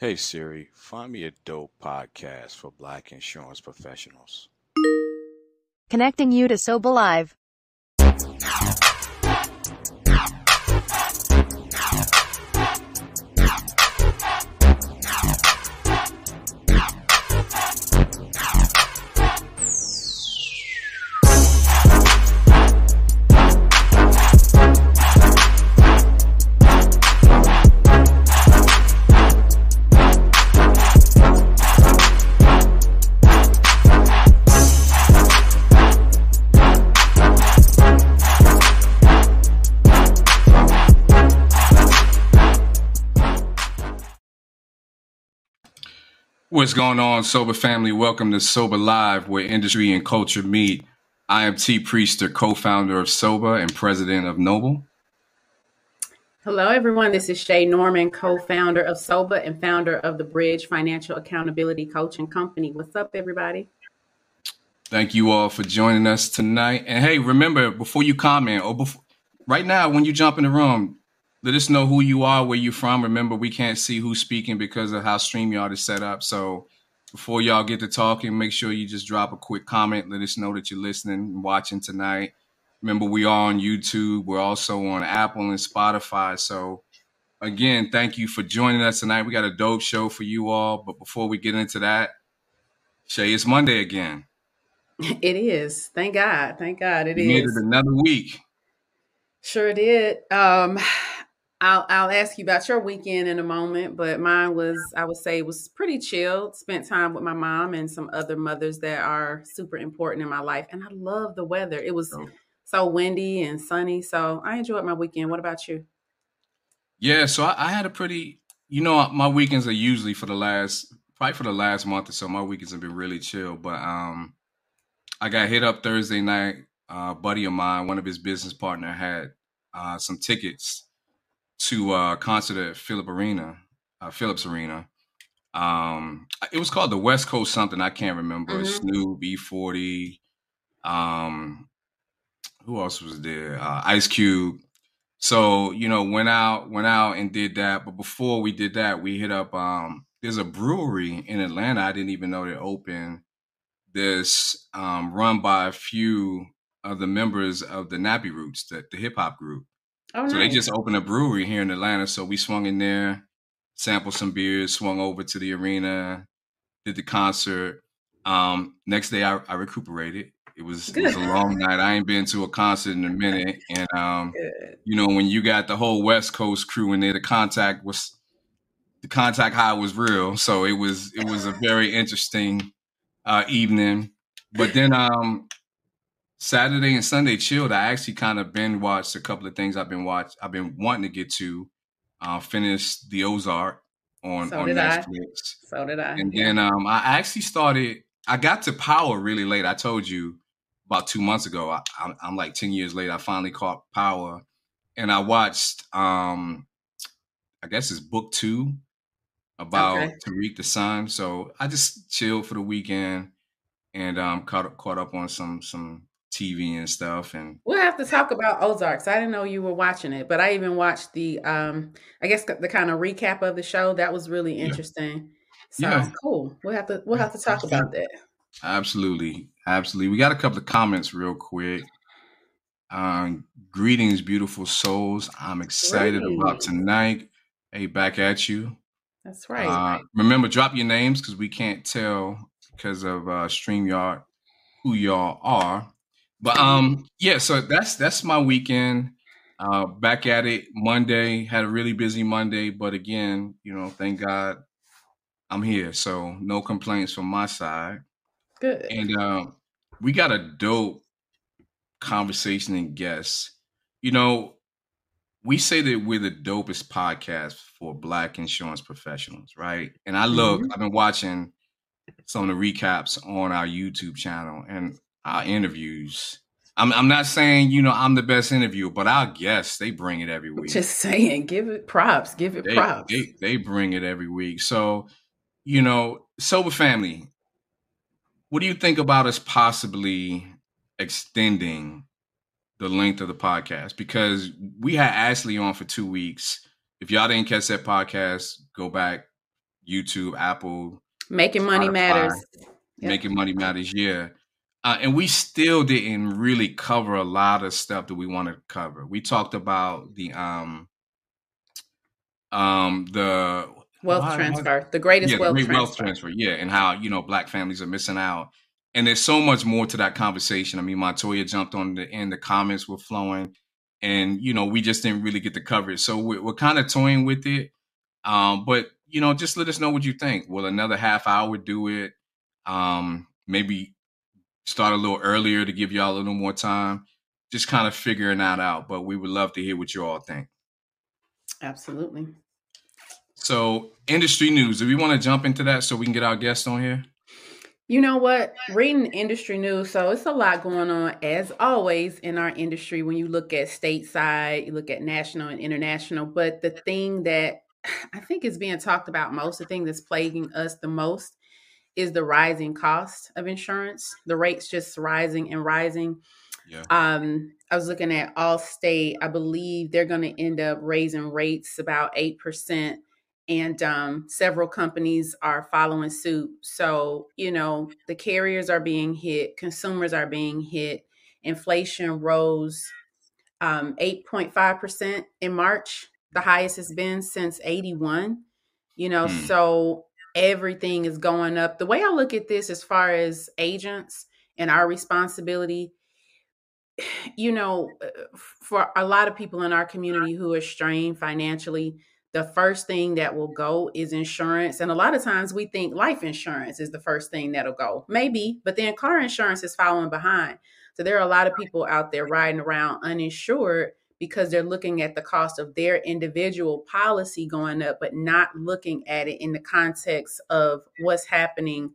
Hey Siri, find me a dope podcast for black insurance professionals. Connecting you to Soba What's going on, SOBA family? Welcome to SOBA Live, where industry and culture meet. I am T. Priester, co founder of SOBA and president of Noble. Hello, everyone. This is Che Norman, co founder of SOBA and founder of the Bridge Financial Accountability Coaching Company. What's up, everybody? Thank you all for joining us tonight. And hey, remember, before you comment or before, right now, when you jump in the room, let us know who you are, where you're from. Remember, we can't see who's speaking because of how StreamYard is set up. So before y'all get to talking, make sure you just drop a quick comment. Let us know that you're listening and watching tonight. Remember, we are on YouTube. We're also on Apple and Spotify. So again, thank you for joining us tonight. We got a dope show for you all. But before we get into that, Che, it's Monday again. It is. Thank God. Thank God. It We made it another week. Sure did. Um, I'll I'll ask you about your weekend in a moment, but mine was I would say was pretty chilled. Spent time with my mom and some other mothers that are super important in my life, and I love the weather. It was Oh. so windy and sunny, so I enjoyed my weekend. What about you? Yeah, so I, I had a pretty, you know, my weekends are usually for the last, probably for the last month or so. My weekends have been really chill, but um, I got hit up Thursday night. Uh, a buddy of mine, one of his business partner, had uh, some tickets to a concert at Philip Arena, uh, Phillips Arena. Um, it was called the West Coast something. I can't remember. Mhm. Snoop, E40, um, who else was there? Uh, Ice Cube. So you know, went out, went out and did that. But before we did that, we hit up. Um, there's a brewery in Atlanta. I didn't even know they opened. This um, run by a few of the members of the Nappy Roots, the, the hip hop group. Oh, So they just opened a brewery here in Atlanta. So we swung in there, sampled some beers, swung over to the arena, did the concert. Um, next day I, I recuperated. It was it was a long night. I ain't been to a concert in a minute. And um, you know, when you got the whole West Coast crew in there, the contact was the contact high was real. So it was it was a very interesting uh evening. But then um Saturday and Sunday chilled. I actually kind of been watched a couple of things I've been watch I've been wanting to get to. Uh finished the Ozark on, So on did I. Netflix. So did I. And then um I actually started I got to Power really late. I told you about two months ago. I, I'm, I'm like 10 years later. I finally caught Power and I watched um I guess it's book two about Okay. Tariq the Son. So I just chilled for the weekend and um caught caught up on some some TV and stuff and We'll have to talk about Ozarks. I didn't know you were watching it, but I even watched the um I guess the, kind of recap of the show. That was really Yeah. interesting. So Yeah. cool. We'll have to we'll have to talk about that. Absolutely. Absolutely. We got a couple of comments real quick. Um, greetings, beautiful souls. I'm excited about tonight. Hey, back at you. That's right. Uh, remember, drop your names because we can't tell because of uh, StreamYard who y'all are. But um, yeah, so that's that's my weekend. Uh, back at it Monday. Had a really busy Monday, but again, you know, thank God I'm here. So no complaints from my side. Good. And um, we got a dope conversation and guests. You know, we say that we're the dopest podcast for Black insurance professionals, right? And I look, Mhm. I've been watching some of the recaps on our YouTube channel and our interviews. I'm, I'm not saying, you know, I'm the best interviewer, but I guess they bring it every week Just saying, give it props. Give it they, props. they they bring it every week. So, you know, SOBA family. What do you think about us possibly extending the length of the podcast? Because we had Ashley on for two weeks. If y'all didn't catch that podcast, go back, YouTube, Apple, Making money Spotify. matters. Yep. making money matters. Yeah. Uh, and we still didn't really cover a lot of stuff that we wanted to cover. We talked about the um um the Wealth why- why- transfer, the greatest yeah, the wealth, great transfer. wealth transfer. Yeah, and how you know black families are missing out. And there's so much more to that conversation. I mean, Montoya jumped on the end. The comments were flowing, and you know we just didn't really get to cover it. So we're, we're kind of toying with it. Um, but you know, just let us know what you think. Will another half hour do it? Um, maybe start a little earlier to give y'all a little more time. Just kind of figuring that out. But we would love to hear what you all think. Absolutely. So industry news. Do we want to jump into that so we can get our guests on here? You know what? Reading industry news, so it's a lot going on as always in our industry when you look at stateside, you look at national and international. But the thing that I think is being talked about most, the thing that's plaguing us the most is the rising cost of insurance. The rates just rising and rising. Yeah. Um, I was looking at Allstate. I believe they're going to end up raising rates about eight percent, and um, several companies are following suit. So you know the carriers are being hit, consumers are being hit. Inflation rose um, eight point five percent in March, the highest it's been since eighty one. You know, Hmm. so everything is going up. The way I look at this, as far as agents and our responsibility you know, uh, for a lot of people in our community who are strained financially, the first thing that will go is insurance. And a lot of times we think life insurance is the first thing that'll go. Maybe, but then car insurance is following behind. So there are a lot of people out there riding around uninsured because they're looking at the cost of their individual policy going up, but not looking at it in the context of what's happening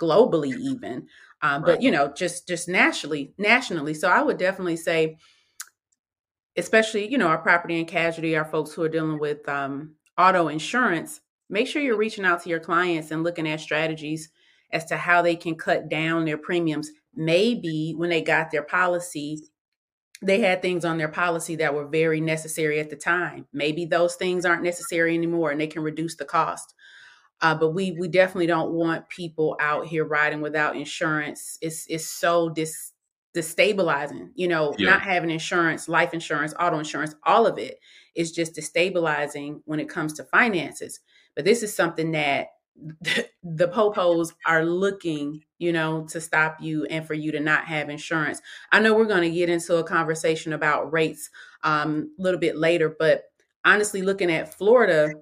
globally, even um, Right. but you know just just nationally nationally so i would definitely say especially you know our property and casualty our folks who are dealing with um, auto insurance make sure you're reaching out to your clients and looking at strategies as to how they can cut down their premiums maybe when they got their policy they had things on their policy that were very necessary at the time maybe those things aren't necessary anymore and they can reduce the cost uh, but we we definitely don't want people out here riding without insurance. It's it's so dis destabilizing. You know, Yeah. not having insurance, life insurance, auto insurance, all of it is just destabilizing when it comes to finances. But this is something that the popos are looking, you know, to stop you and for you to not have insurance. I know we're going to get into a conversation about rates um, a little bit later, but honestly, looking at Florida,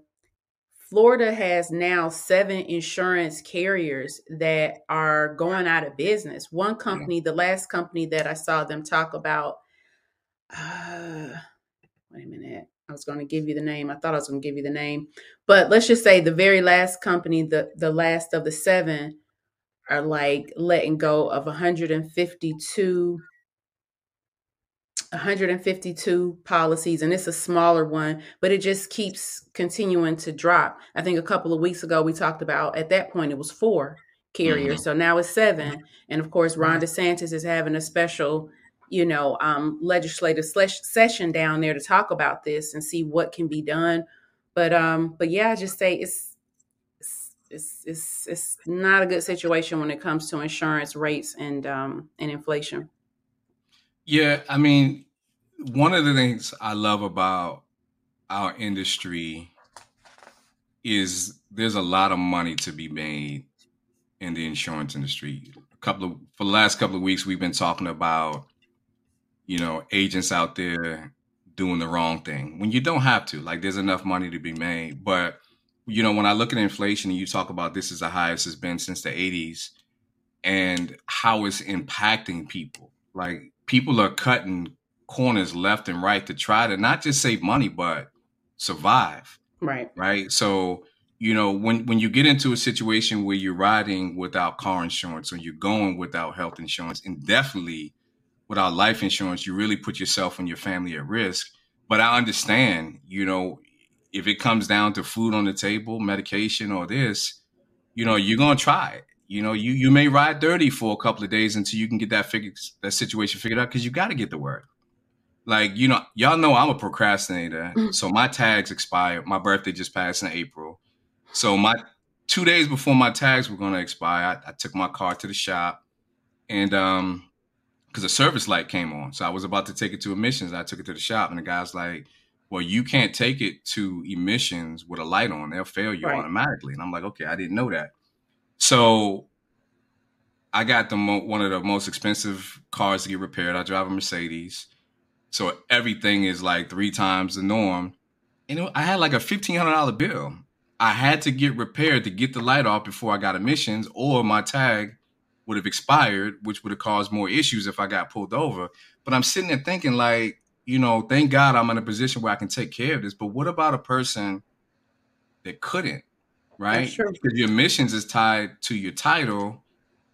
Florida has now seven insurance carriers that are going out of business. One company, the last company that I saw them talk about, uh, wait a minute, I was going to give you the name. I thought I was going to give you the name, but let's just say the very last company, the the last of the seven, are like letting go of 152 152 policies and it's a smaller one but it just keeps continuing to drop. I think a couple of weeks ago we talked about at that point it was four carriers. Mm-hmm. So now it's seven. Mm-hmm. And of course ron mm-hmm. desantis is having a special you know um, legislative session down there to talk about this and see what can be done but um but yeah i just say it's it's it's it's, it's not a good situation when it comes to insurance rates and um and inflation Yeah, I mean, one of the things I love about our industry is there's a lot of money to be made in the insurance industry. A couple of for the last couple of weeks we've been talking about you know, agents out there doing the wrong thing when you don't have to. Like there's enough money to be made, but you know, when I look at inflation and you talk about this is the highest it's been since the 80s and how it's impacting people. Like people are cutting corners left and right to try to not just save money but survive, right right? So, you know, when when you get into a situation where you're riding without car insurance or you're going without health insurance and definitely without life insurance, you really put yourself and your family at risk. But I understand, you know, if it comes down to food on the table, medication or this, you know, you're gonna try it. You know, you you may ride dirty for a couple of days until you can get that figure that situation figured out because you got to get the work. Like you know, y'all know I'm a procrastinator, Mhm. so my tags expired. My birthday just passed in April, so my two days before my tags were going to expire, I, I, took my car to the shop, and um, because the service light came on, so I was about to take it to emissions. I took it to the shop, and the guy's like, "Well, you can't take it to emissions with a light on; they'll fail you right. automatically." And I'm like, "Okay, I didn't know that." So I got the mo- one of the most expensive cars to get repaired. I drive a Mercedes, so everything is like three times the norm. And it, I had like a fifteen hundred dollar bill. I had to get repaired to get the light off before I got emissions, or my tag would have expired, which would have caused more issues if I got pulled over. But I'm sitting there thinking, like, you know, thank God I'm in a position where I can take care of this. But what about a person that couldn't, right? Because your missions is tied to your title.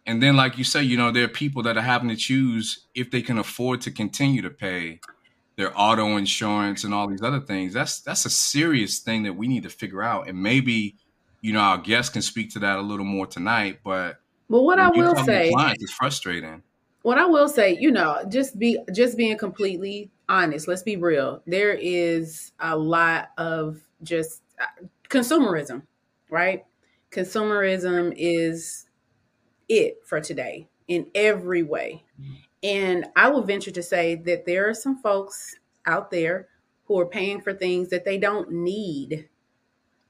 And then, like you say, you know, there are people that are having to choose if they can afford to continue to pay their auto insurance and all these other things. That's that's a serious thing that we need to figure out. And maybe, you know, our guests can speak to that a little more tonight. But well, what I will say, clients, it's frustrating. What I will say, you know, just be just being completely honest. Let's be real. There is a lot of just uh, consumerism, right? Consumerism is it for today in every way. And I will venture to say that there are some folks out there who are paying for things that they don't need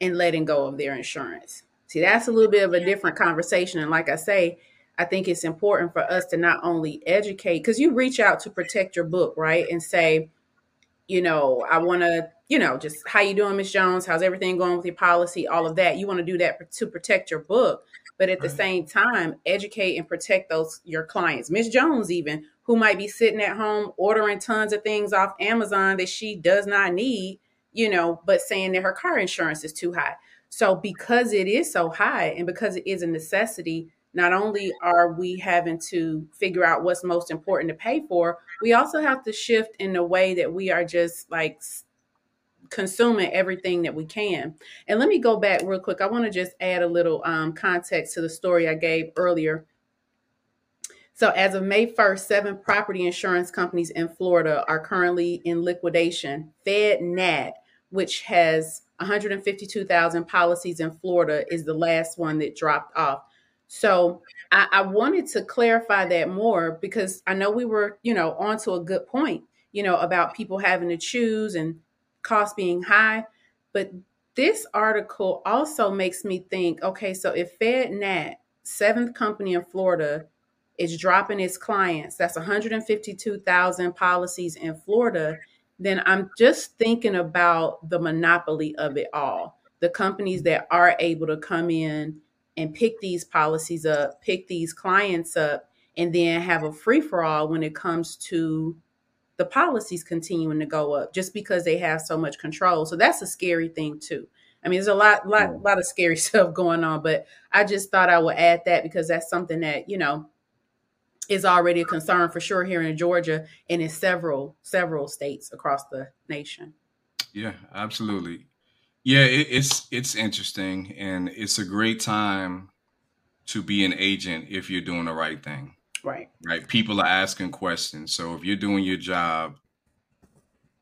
and letting go of their insurance. See, that's a little bit of a different conversation. And like I say, I think it's important for us to not only educate, because you reach out to protect your book, right? And say, you know, I want to, you know, just how you doing, Miss Jones? How's everything going with your policy? All of that. You want to do that to protect your book, but at the same time, educate and protect those your clients. Miss Jones, even who might be sitting at home ordering tons of things off Amazon that she does not need, you know, but saying that her car insurance is too high. So because it is so high and because it is a necessity, not only are we having to figure out what's most important to pay for, we also have to shift in the way that we are just like consuming everything that we can. And let me go back real quick. I want to just add a little um, context to the story I gave earlier. So, as of May 1st, seven property insurance companies in Florida are currently in liquidation. FedNat, which has 152,000 policies in Florida is the last one that dropped off. So I, I, wanted to clarify that more because I know we were, you know, onto a good point, you know, about people having to choose and costs being high. But this article also makes me think, okay, so if FedNat, seventh company in Florida, is dropping its clients, that's 152,000 policies in Florida then I'm just thinking about the monopoly of it all. The companies that are able to come in and pick these policies up, pick these clients up, and then have a free for all when it comes to the policies continuing to go up just because they have so much control. So that's a scary thing too. I mean, there's a lot, lot, a lot of scary stuff going on, but I just thought I would add that because that's something that you know is already a concern for sure here in Georgia and in several several states across the nation. Yeah, absolutely. Yeah, it, it's it's interesting and it's a great time to be an agent if you're doing the right thing. Right. Right. People are asking questions. So if you're doing your job,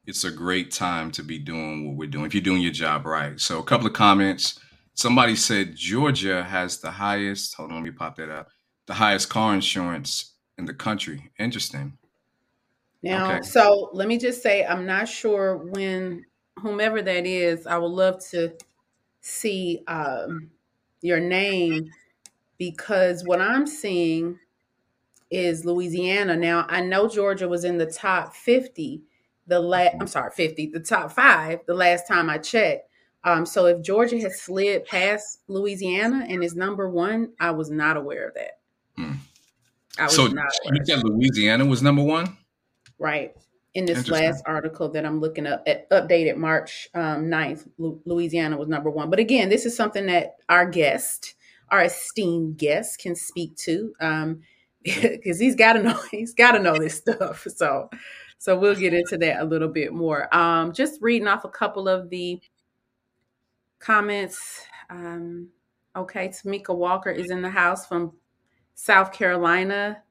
it's a great time to be doing what we're doing. If you're doing your job right. So a couple of comments. Somebody said Georgia has the highest, hold on, let me pop that up. The highest car insurance in the country. Interesting. Now, okay. so let me just say, I'm not sure when whomever that is. I would love to see um, your name because what I'm seeing is Louisiana. Now, I know Georgia was in the top 50 the last I'm sorry, 50, the top 5 the last time I checked. Um, so if Georgia has slid past Louisiana and is number 1, I was not aware of that. Hmm so you said Louisiana was number one, right? In this last article that I'm looking up, at, updated March um, 9th, Louisiana was number one. But again, this is something that our guest, our esteemed guest, can speak to um, because he's got to know he's got to know this stuff. So, so we'll get into that a little bit more. Um, just reading off a couple of the comments. Um, okay, Tamika Walker is in the house from South Carolina.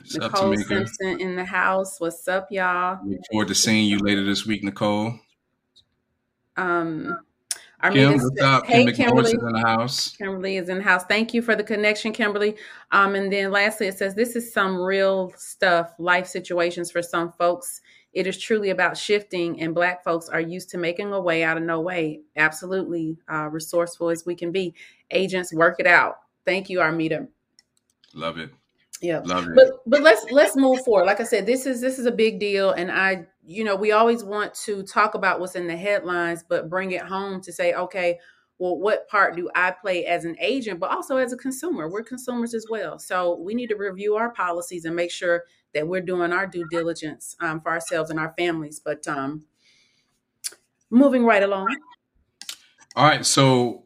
What's Nicole Simpson in the house. What's up, y'all? Look forward to seeing you later this week, Nicole. Um, Kim, what's up? Hey, Kim Kimberly. is in the house. Kimberly is in the house. Thank you for the connection, Kimberly. Um, and then lastly, it says this is some real stuff, life situations for some folks. It is truly about shifting, and Black folks are used to making a way out of no way. Absolutely uh, resourceful as we can be. Agents, work it out. Thank you, Armita. Love it. Yeah. Love it. But but let's let's move forward. Like I said, this is this is a big deal, and I you know we always want to talk about what's in the headlines, but bring it home to say, okay, well, what part do I play as an agent, but also as a consumer? We're consumers as well, so we need to review our policies and make sure that we're doing our due diligence um, for ourselves and our families. But um, moving right along. All right, so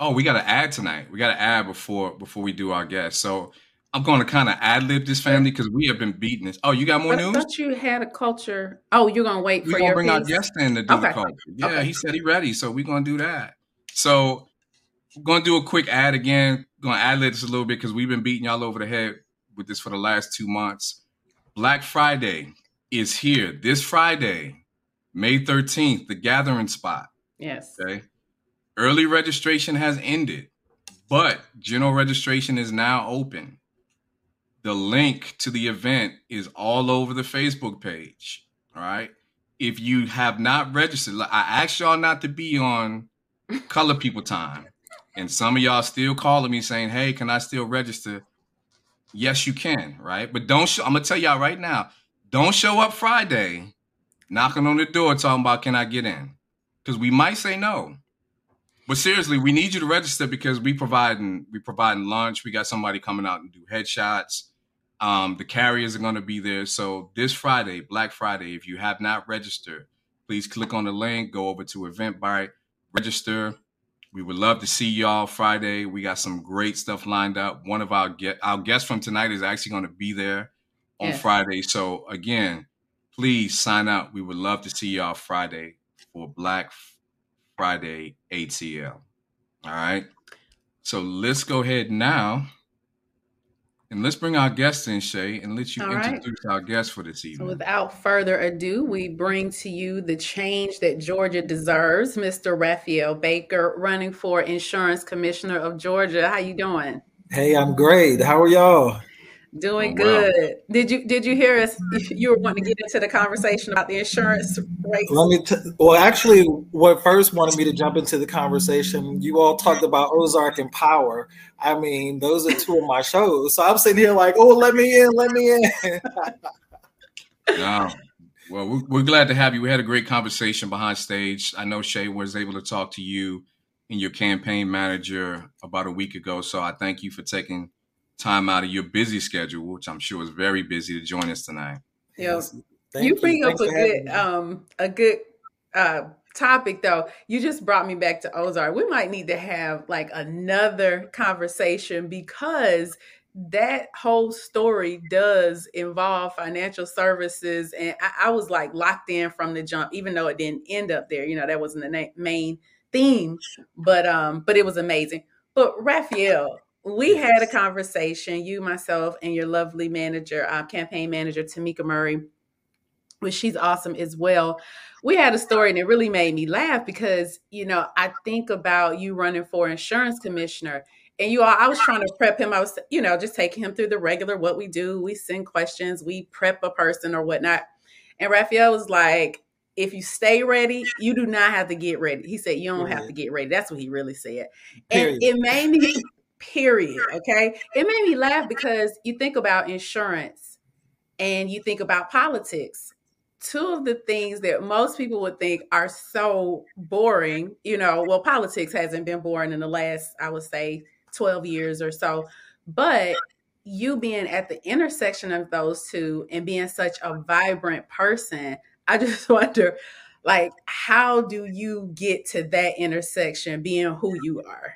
oh, we got to add tonight. We got to add before before we do our guest. So I'm going to kind of ad lib this family because we have been beating this. Oh, you got more I news? I thought you had a culture. Oh, you're gonna wait We're for gonna your bring our guest in to do the Okay. culture. Yeah, Okay. he said he ready, so we're gonna do that. So we're gonna do a quick ad again. Gonna ad lib this a little bit because we've been beating y'all over the head with this for the last two months. Black Friday is here this Friday, May 13th, the gathering spot. Yes. Okay. Early registration has ended, but general registration is now open. The link to the event is all over the Facebook page. All right. If you have not registered, I asked y'all not to be on color people time. And some of y'all still calling me saying, hey, can I still register? Yes, you can, right? But don't show, I'm gonna tell y'all right now, don't show up Friday knocking on the door talking about can I get in? Because we might say no. But seriously, we need you to register because we providing we providing lunch. We got somebody coming out and do headshots. Um, the carriers are going to be there. So this Friday, Black Friday, if you have not registered, please click on the link, go over to Eventbrite, register. We would love to see y'all Friday. We got some great stuff lined up. One of our get our guest from tonight is actually going to be there on. Friday. So again, please sign up. We would love to see y'all Friday for Black Friday ATL. All right. So let's go ahead now and let's bring our guests in, Che, and let you All right. introduce our guests for this So evening. without further ado, we bring to you the change that Georgia deserves, Mr. Raphael Baker, running for Insurance Commissioner of Georgia. How you doing? Hey, I'm great. How are y'all? Doing Oh, well. good. Did you did you hear us? You were wanting to get into the conversation about the insurance rates. Let me. T- well, actually, what first wanted me to jump into the conversation, you all talked about Ozark and Power. I mean, those are two of my shows. So I'm sitting here like, oh, let me in, let me in. No. Well, we're, we're glad to have you. We had a great conversation behind stage. I know Che was able to talk to you and your campaign manager about a week ago. So I thank you for taking time out of your busy schedule, which I'm sure is very busy, to join us tonight. Yeah. Thank you bring up Thanks a good um a good uh topic though. You just brought me back to ozark. We might need to have like another conversation because that whole story does involve financial services and I, I was like locked in from the jump even though it didn't end up there. You know that wasn't the na- main theme but um but it was amazing. But raphael we had a conversation you myself and your lovely manager uh, campaign manager tamika murray which she's awesome as well. We had a story and it really made me laugh because, you know, I think about you running for insurance commissioner and you all, I was trying to prep him. I was, you know, just taking him through the regular what we do. We send questions, we prep a person or whatnot. And Raphael was like, if you stay ready, you do not have to get ready. He said, you don't have to get ready. That's what he really said. And it made me, period. Okay. It made me laugh because you think about insurance and you think about politics two of the things that most people would think are so boring, you know, well, politics hasn't been boring in the last, I would say, 12 years or so, but you being at the intersection of those two and being such a vibrant person, I just wonder, like, how do you get to that intersection being who you are?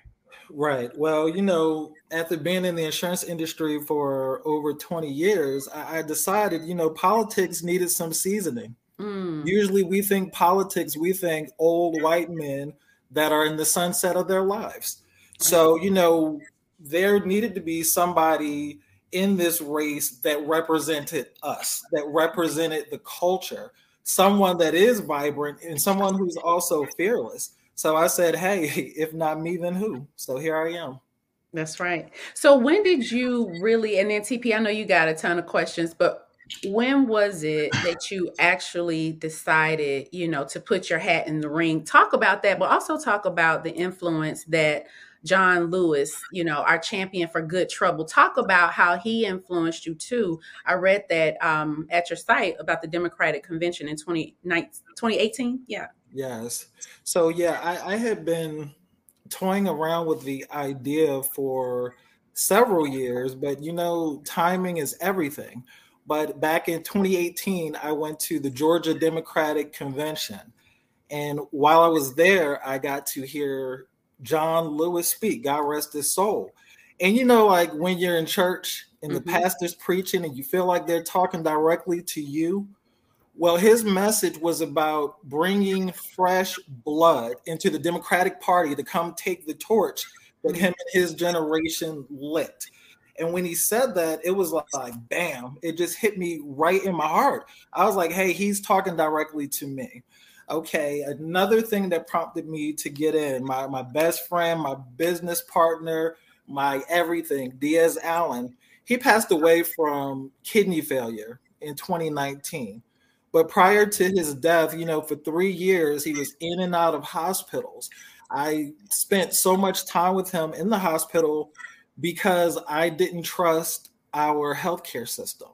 Right. Well, you know, after being in the insurance industry for over 20 years, I, I decided, you know, politics needed some seasoning. Mm, Usually we think politics, we think old white men that are in the sunset of their lives. So, you know, there needed to be somebody in this race that represented us, that represented the culture, someone that is vibrant and someone who's also fearless. So I said, hey, if not me, then who? So here I am. That's right. So when did you really, and then TP, I know you got a ton of questions, but when was it that you actually decided, you know, to put your hat in the ring? Talk about that, but also talk about the influence that John Lewis, you know, our champion for good trouble. Talk about how he influenced you too. I read that um, at your site about the Democratic Convention in 2018. Yeah. Yes. So, yeah, I, I had been toying around with the idea for several years, but you know, timing is everything. But back in 2018, I went to the Georgia Democratic Convention. And while I was there, I got to hear John Lewis speak, God rest his soul. And you know, like when you're in church and the mm-hmm. pastor's preaching and you feel like they're talking directly to you, well, his message was about bringing fresh blood into the Democratic Party to come take the torch that him and his generation lit. And when he said that, it was like, bam, it just hit me right in my heart. I was like, hey, he's talking directly to me. Okay, another thing that prompted me to get in, my, my best friend, my business partner, my everything, Diaz Allen, he passed away from kidney failure in 2019. But prior to his death, you know, for three years, he was in and out of hospitals. I spent so much time with him in the hospital because I didn't trust our healthcare system.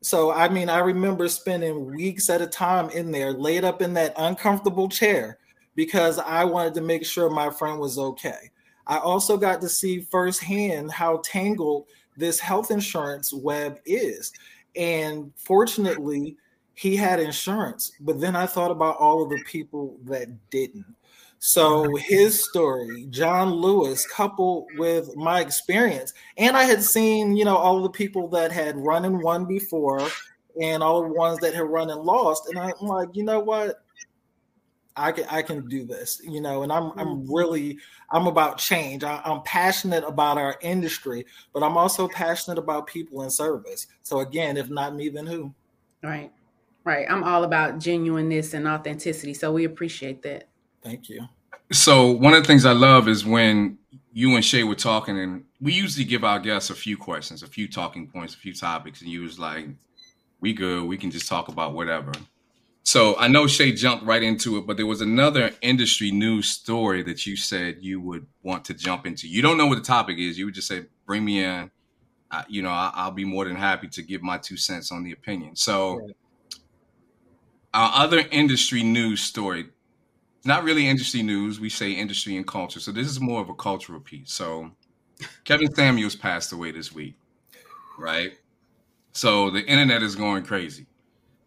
So, I mean, I remember spending weeks at a time in there, laid up in that uncomfortable chair because I wanted to make sure my friend was okay. I also got to see firsthand how tangled this health insurance web is. And fortunately, he had insurance, but then I thought about all of the people that didn't. So his story, John Lewis, coupled with my experience, and I had seen, you know, all of the people that had run and won before, and all the ones that had run and lost, and I'm like, you know what, I can I can do this, you know, and I'm I'm mm-hmm. really I'm about change. I, am passionate about our industry, but I'm also passionate about people in service. So again, if not me, then who? Right. Right. I'm all about genuineness and authenticity. So we appreciate that. Thank you. So one of the things I love is when you and Che were talking, and we usually give our guests a few questions, a few talking points, a few topics, and you was like, "We good. We can just talk about whatever." So I know Che jumped right into it, but there was another industry news story that you said you would want to jump into. You don't know what the topic is. You would just say, "Bring me in." Uh, you know, I, will be more than happy to give my two cents on the opinion. So, right. Our other industry news story not really industry news. We say industry and culture. So this is more of a cultural piece. So Kevin Samuels passed away this week, right? So the internet is going crazy.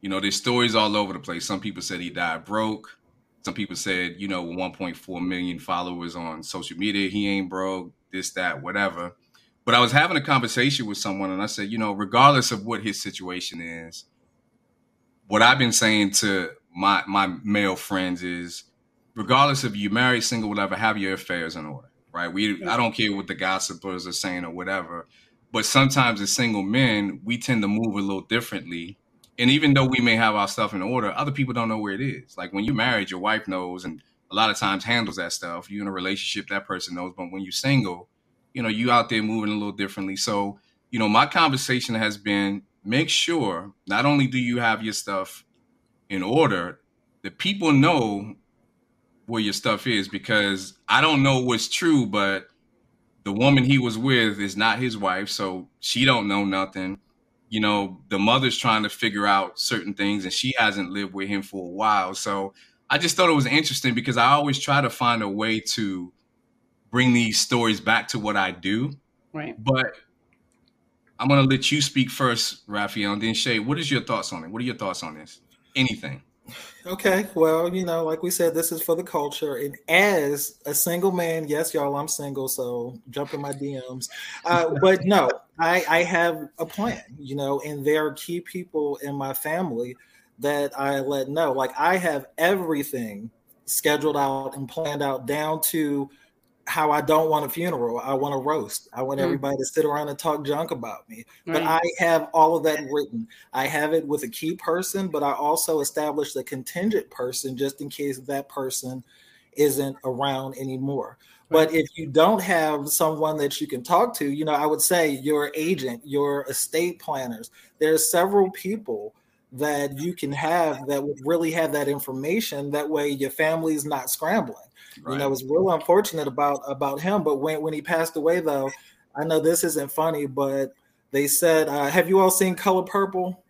You know, there's stories all over the place. Some people said he died broke. Some people said, you know, 1.4 million followers on social media, he ain't broke, this, that, whatever. But I was having a conversation with someone and I said, you know, regardless of what his situation is, what I've been saying to my my male friends is regardless if you married, single, whatever, have your affairs in order, right? We I don't care what the gossipers are saying or whatever, but sometimes as single men, we tend to move a little differently. And even though we may have our stuff in order, other people don't know where it is. Like when you're married, your wife knows and a lot of times handles that stuff. You're in a relationship, that person knows. But when you're single, you know, you out there moving a little differently. So, you know, my conversation has been make sure not only do you have your stuff in order, that people know where your stuff is because I don't know what's true, but the woman he was with is not his wife, so she don't know nothing. You know, the mother's trying to figure out certain things and she hasn't lived with him for a while. So I just thought it was interesting because I always try to find a way to bring these stories back to what I do. Right. But I'm gonna let you speak first, Raphael, and then Che. What is your thoughts on it? What are your thoughts on this? Anything? Okay, well, you know, like we said, this is for the culture. And as a single man, yes, y'all, I'm single, so jump in my DMs. Uh, but no, I, I have a plan, you know, and there are key people in my family that I let know. Like I have everything scheduled out and planned out down to how I don't want a funeral. I want a roast. I want mm. everybody to sit around and talk junk about me. Right. But I have all of that written. I have it with a key person, but I also established a contingent person just in case that person isn't around anymore. But if you don't have someone that you can talk to, you know, I would say your agent, your estate planners, there's several people that you can have that would really have that information. That way your family's not scrambling. Right. You know, it's real unfortunate about about him. But when when he passed away though, I know this isn't funny, but they said, uh, have you all seen Color Purple?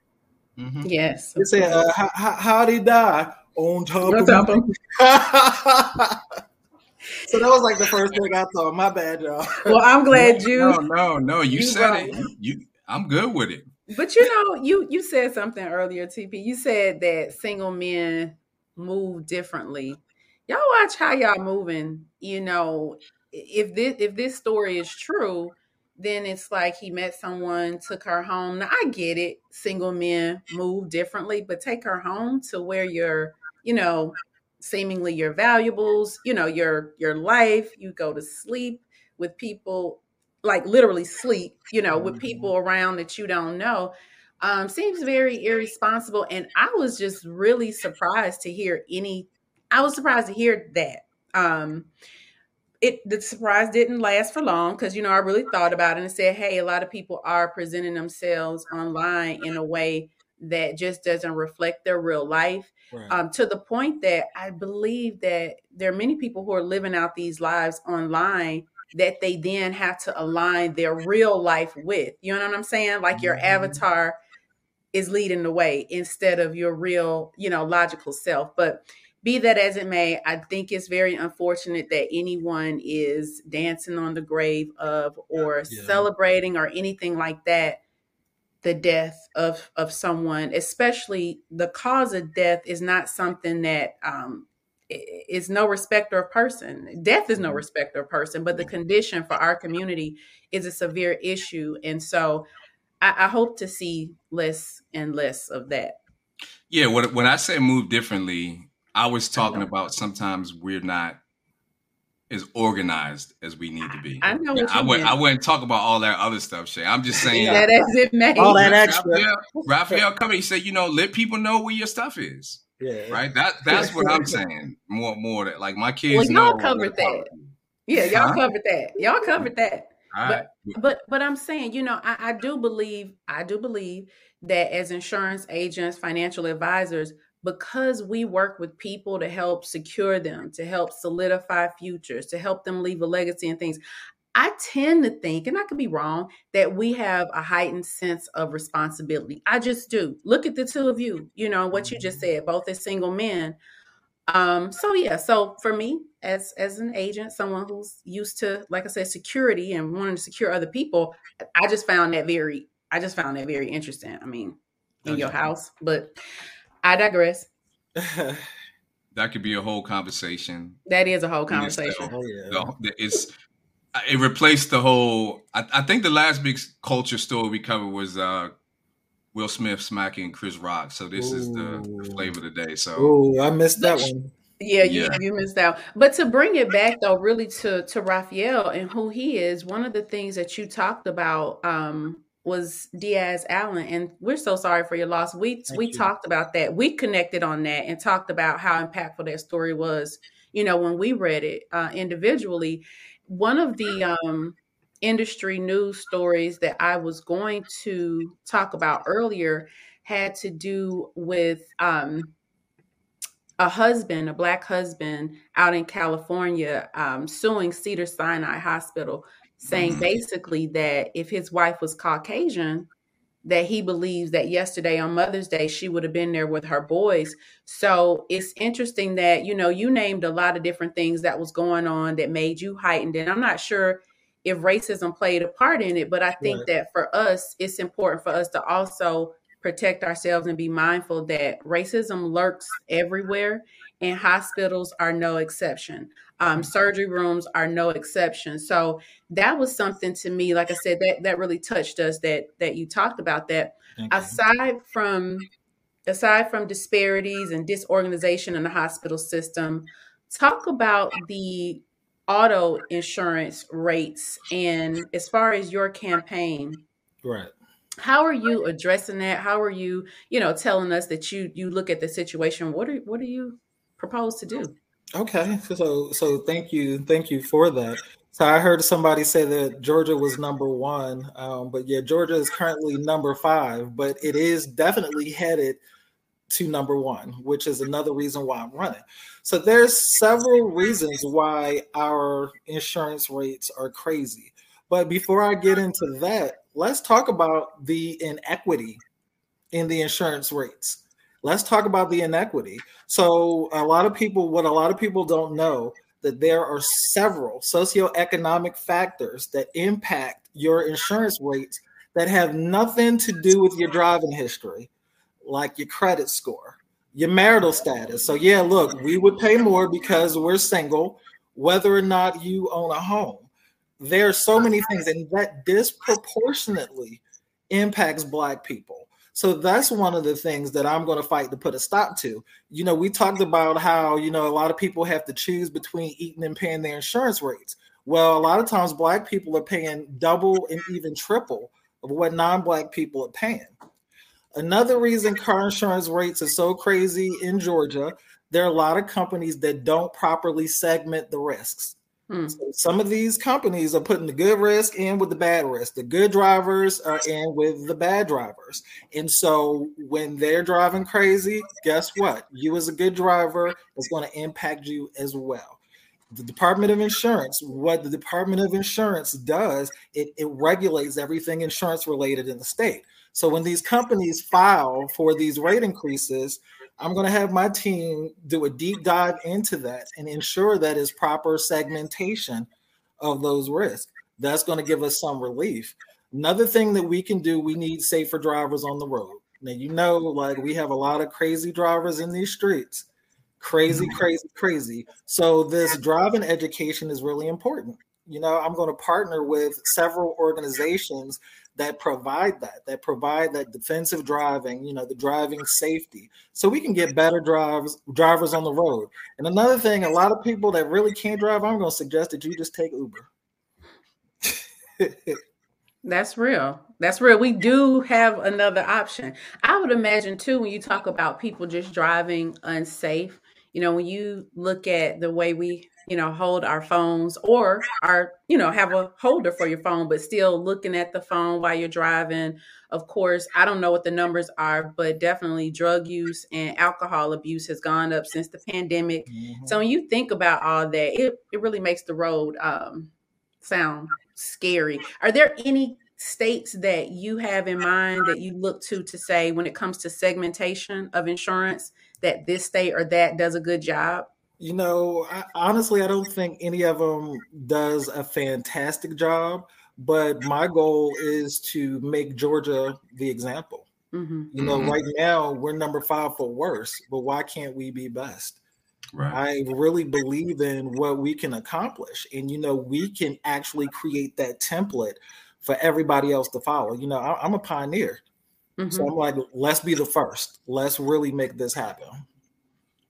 Mm-hmm. Yes. They said, uh, how, how, did he die? On top, on top of so that was like the first thing I saw. My bad, y'all. Well, I'm glad you. No, no, no. You, you said right. it. You, you, I'm good with it. But you know, you you said something earlier, TP. You said that single men move differently. Y'all watch how y'all moving. You know, if this if this story is true, then it's like he met someone, took her home. Now I get it. Single men move differently, but take her home to where you're, you know, seemingly your valuables, you know, your your life, you go to sleep with people like literally sleep, you know, with mm-hmm. people around that you don't know. Um, seems very irresponsible. And I was just really surprised to hear any, I was surprised to hear that. Um, it the surprise didn't last for long because you know I really thought about it and said, hey, a lot of people are presenting themselves online in a way that just doesn't reflect their real life. Right. Um, to the point that I believe that there are many people who are living out these lives online that they then have to align their real life with. You know what I'm saying? Like your mm-hmm. avatar is leading the way instead of your real, you know, logical self. But be that as it may, I think it's very unfortunate that anyone is dancing on the grave of or yeah. celebrating or anything like that the death of of someone, especially the cause of death is not something that um, is no respecter of person. Death is no mm-hmm. respecter of person, but the condition for our community is a severe issue, and so I, I hope to see less and less of that. Yeah, when when I say move differently, I was talking about sometimes we're not as organized as we need to be. I know what I would I wouldn't talk about all that other stuff, Che. I'm just saying that as it may. All that extra. Raphael, Raphael come He said, you know, let people know where your stuff is. Yeah. Right. That that's what I'm saying. More more that like my kids. Well, y'all covered that. Yeah, y'all huh? covered that. Y'all covered that. But but but I'm saying, you know, I, I do believe I do believe that as insurance agents, financial advisors, because we work with people to help secure them, to help solidify futures, to help them leave a legacy and things. I tend to think, and I could be wrong, that we have a heightened sense of responsibility. I just do. Look at the two of you, you know, what you just said, both as single men. Um, so yeah, so for me, as as an agent, someone who's used to, like I said, security and wanting to secure other people, I just found that very, I just found that very interesting. I mean, in okay. your house, but I digress. that could be a whole conversation. That is a whole conversation. Oh, yeah. It's it replaced the whole. I, I, think the last big culture story we covered was uh, Will Smith smacking Chris Rock. So this Ooh. is the flavor of the day. So Ooh, I missed that one. Yeah, yeah, you, you missed out. But to bring it back though, really to to Raphael and who he is, one of the things that you talked about um, was Diaz Allen, and we're so sorry for your loss. We Thank we you. talked about that. We connected on that and talked about how impactful that story was. You know, when we read it uh, individually, one of the um, industry news stories that I was going to talk about earlier had to do with um, a husband, a black husband out in California, um, suing Cedar Sinai Hospital saying mm-hmm. basically that if his wife was Caucasian, that he believes that yesterday on Mother's Day she would have been there with her boys. So it's interesting that you know you named a lot of different things that was going on that made you heightened, and I'm not sure if racism played a part in it, but I think right. that for us it's important for us to also protect ourselves and be mindful that racism lurks everywhere and hospitals are no exception. Um, surgery rooms are no exception. So that was something to me, like I said, that that really touched us. That that you talked about that. Aside from aside from disparities and disorganization in the hospital system, talk about the auto insurance rates and as far as your campaign. Right how are you addressing that how are you you know telling us that you you look at the situation what are what do you propose to do? Okay, so so thank you, thank you for that. So I heard somebody say that Georgia was number one, um, but yeah, Georgia is currently number five, but it is definitely headed to number one, which is another reason why I'm running. So there's several reasons why our insurance rates are crazy. But before I get into that, let's talk about the inequity in the insurance rates. Let's talk about the inequity. So a lot of people, what a lot of people don't know, that there are several socioeconomic factors that impact your insurance rates that have nothing to do with your driving history like your credit score, your marital status. So, yeah, look, we would pay more because we're single, whether or not you own a home. There are so many things, and that disproportionately impacts Black people. So that's one of the things that I'm going to fight to put a stop to. You know, we talked about how, you know, a lot of people have to choose between eating and paying their insurance rates. Well, a lot of times black people are paying double and even triple of what non-black people are paying. Another reason car insurance rates are so crazy in Georgia, there are a lot of companies that don't properly segment the risks. Hmm. So some of these companies are putting the good risk in with the bad risk. The good drivers are in with the bad drivers. And so when they're driving crazy, guess what? You as a good driver is going to impact you as well. The Department of Insurance, what the Department of Insurance does, it, it regulates everything insurance related in the state. So when these companies file for these rate increases, I'm going to have my team do a deep dive into that and ensure that is proper segmentation of those risks. That's going to give us some relief. Another thing that we can do, we need safer drivers on the road. Now, you know, like we have a lot of crazy drivers in these streets. Crazy, mm-hmm. crazy, crazy. So, this driving education is really important. You know, I'm going to partner with several organizations that provide that, that provide that defensive driving, you know, the driving safety, so we can get better drivers drivers on the road. And another thing, a lot of people that really can't drive, I'm going to suggest that you just take Uber. That's real. That's real. We do have another option. I would imagine too when you talk about people just driving unsafe. You know, when you look at the way we you know, hold our phones or our, you know, have a holder for your phone, but still looking at the phone while you're driving. Of course, I don't know what the numbers are, but definitely drug use and alcohol abuse has gone up since the pandemic. Mm-hmm. So when you think about all that, it, it really makes the road um, sound scary. Are there any states that you have in mind that you look to to say when it comes to segmentation of insurance that this state or that does a good job? You know, I, honestly, I don't think any of them does a fantastic job. But my goal is to make Georgia the example. Mm-hmm. You know, mm-hmm. right now we're number five for worst, but why can't we be best? Right. I really believe in what we can accomplish, and you know, we can actually create that template for everybody else to follow. You know, I, am a pioneer, mm-hmm. so I'm like, let's be the first. Let's really make this happen.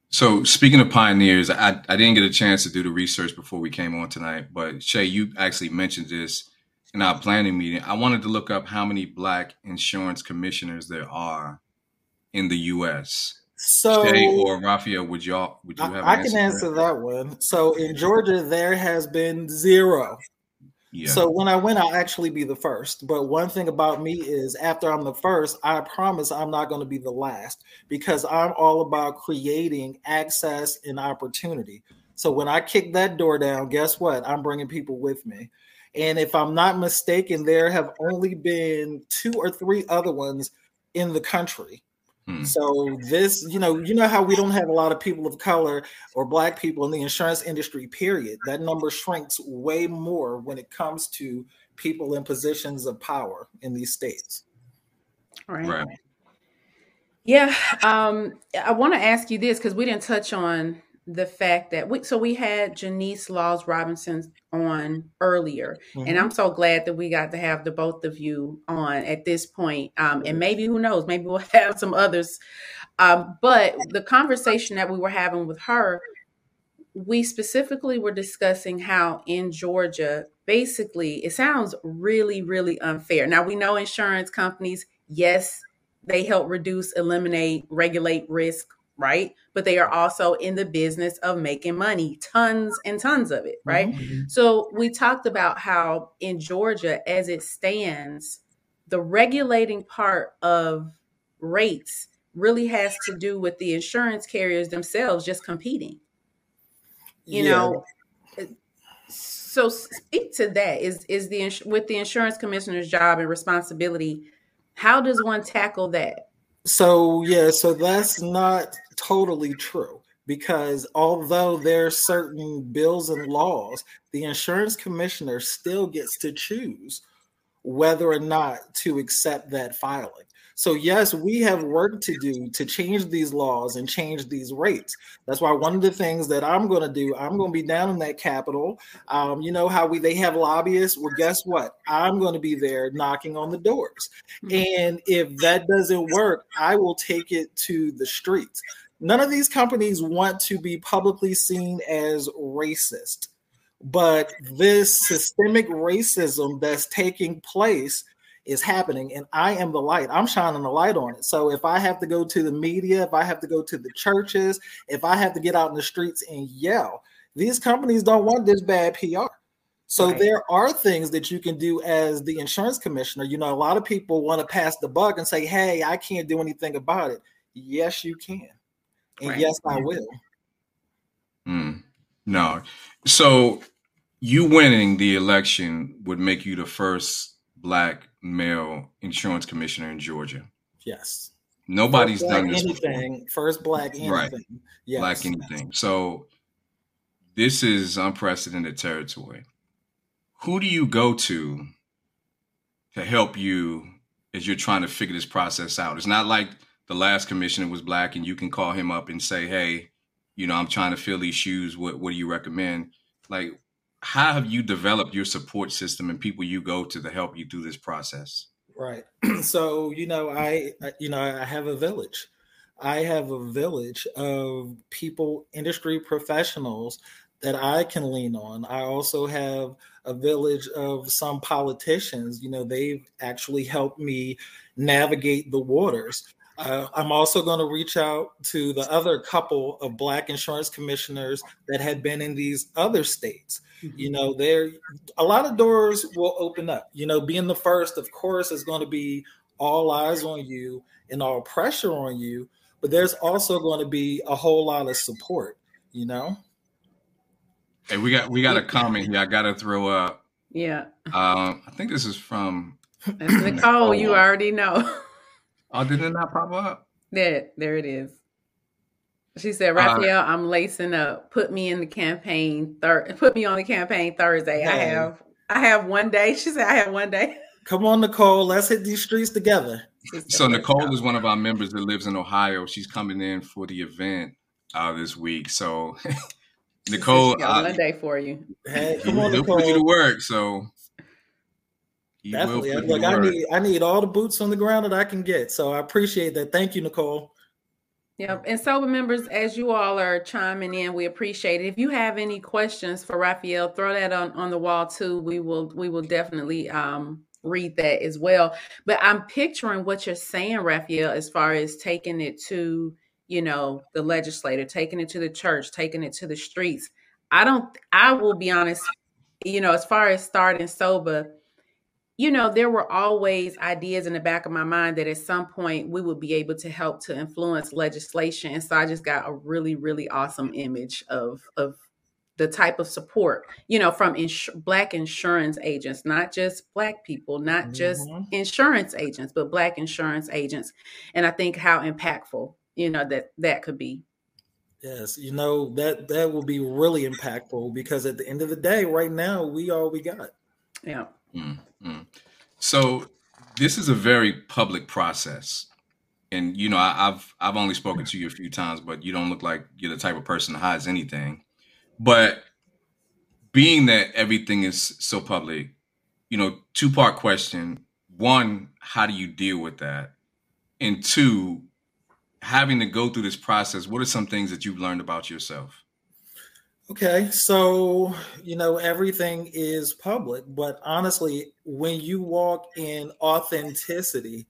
So speaking of pioneers, I, I didn't get a chance to do the research before we came on tonight, but Che, you actually mentioned this in our planning meeting. I wanted to look up how many black insurance commissioners there are in the US. So Che or Raphael, would y'all would you have I, I can answer that? that one. So in Georgia, there has been zero. So when I win, I'll actually be the first. But one thing about me is after I'm the first, I promise I'm not going to be the last because I'm all about creating access and opportunity. So when I kick that door down, guess what? I'm bringing people with me. And if I'm not mistaken, there have only been two or three other ones in the country. Hmm. So this, you know, you know how we don't have a lot of people of color or black people in the insurance industry, period. That number shrinks way more when it comes to people in positions of power in these states. Right. right. Yeah. Um, I want to ask you this because we didn't touch on the fact that we so we had Janice Laws Robinson on earlier, mm-hmm. and I'm so glad that we got to have the both of you on at this point. Um, and maybe who knows, maybe we'll have some others. Um, but the conversation that we were having with her, we specifically were discussing how in Georgia, basically, it sounds really, really unfair. Now we know insurance companies, yes, they help reduce, eliminate, regulate risk right? But they are also in the business of making money, tons and tons of it, right? Mm-hmm. So we talked about how in Georgia, as it stands, the regulating part of rates really has to do with the insurance carriers themselves just competing. You Yeah. know, so speak to that. Is is the with the insurance commissioner's job and responsibility? How does one tackle that? So yeah, so that's not totally true because although there are certain bills and laws, the insurance commissioner still gets to choose whether or not to accept that filing. So yes, we have work to do to change these laws and change these rates. That's why one of the things that I'm going to do, I'm going to be down in that capital. Um, you know how we they have lobbyists. Well, guess what? I'm going to be there knocking on the doors. And if that doesn't work, I will take it to the streets. None of these companies want to be publicly seen as racist, but this systemic racism that's taking place is happening, and I am the light. I'm shining the light on it. So if I have to go to the media, if I have to go to the churches, if I have to get out in the streets and yell, these companies don't want this bad PR. So Right. there are things that you can do as the insurance commissioner. You know, a lot of people want to pass the buck and say, "Hey, I can't do anything about it." Yes, you can, and Right. yes, I will. Mm, no. So you winning the election would make you the first black male insurance commissioner in Georgia. Yes, Nobody's done this before. anything. First black anything. Right. Yes. Black anything. So this is unprecedented territory. Who do you go to to help you as you're trying to figure this process out? It's not like the last commissioner was black and you can call him up and say, "Hey, you know, I'm trying to fill these shoes. What what do you recommend?" Like how have you developed your support system and people you go to to help you through this process? Right. so, you know, I, you know, I have a village. I have a village of people, industry professionals that I can lean on. I also have a village of some politicians. You know, they've actually helped me navigate the waters. Uh, I'm also going to reach out to the other couple of Black insurance commissioners that had been in these other states. You know, there a lot of doors will open up. You know, being the first, of course, is going to be all eyes on you and all pressure on you, but there's also going to be a whole lot of support. You know, Hey, we got we got a comment here. I got to throw up. Yeah, Um, I think this is from. that's Nicole. You already know. Oh, did it not pop up? there, there it is. She said, Uh, "Raphael, I'm lacing up. Put me in the campaign. Thir- put me on the campaign Thursday. I have, I have one day." She said, "I have one day." come on, Nicole, let's hit these streets together. So Nicole is one of our members that lives in Ohio. She's coming in for the event uh, this week. So Nicole, she got uh, one day for you. Hey, he come on, will put you to work. So he Definitely. will Look, I need I need all the boots on the ground that I can get. So I appreciate that. Thank you, Nicole. Yep. And SOBA members, as you all are chiming in, we appreciate it. If you have any questions for Raphael, throw that on, on the wall too. We will we will definitely um read that as well. But I'm picturing what you're saying, Raphael, as far as taking it to, you know, the legislator, taking it to the church, taking it to the streets. I don't I will be honest, you know, as far as starting SOBA, you know, there were always ideas in the back of my mind that at some point we would be able to help to influence legislation. And so I just got a really, really awesome image of of the type of support, you know, from ins- black insurance agents, not just black people, not just Mhm. insurance agents, but black insurance agents. And I think how impactful, you know, that that could be. Yes, you know that that will be really impactful because at the end of the day, right now we all we got. Yeah. Mm, mm. So this is a very public process, and you know I, I've I've only spoken to you a few times, but you don't look like you're the type of person that hides anything. But being that everything is so public, you know, two part question: one, how do you deal with that? And two, having to go through this process, what are some things that you've learned about yourself? Okay, so you know everything is public, but honestly, when you walk in authenticity,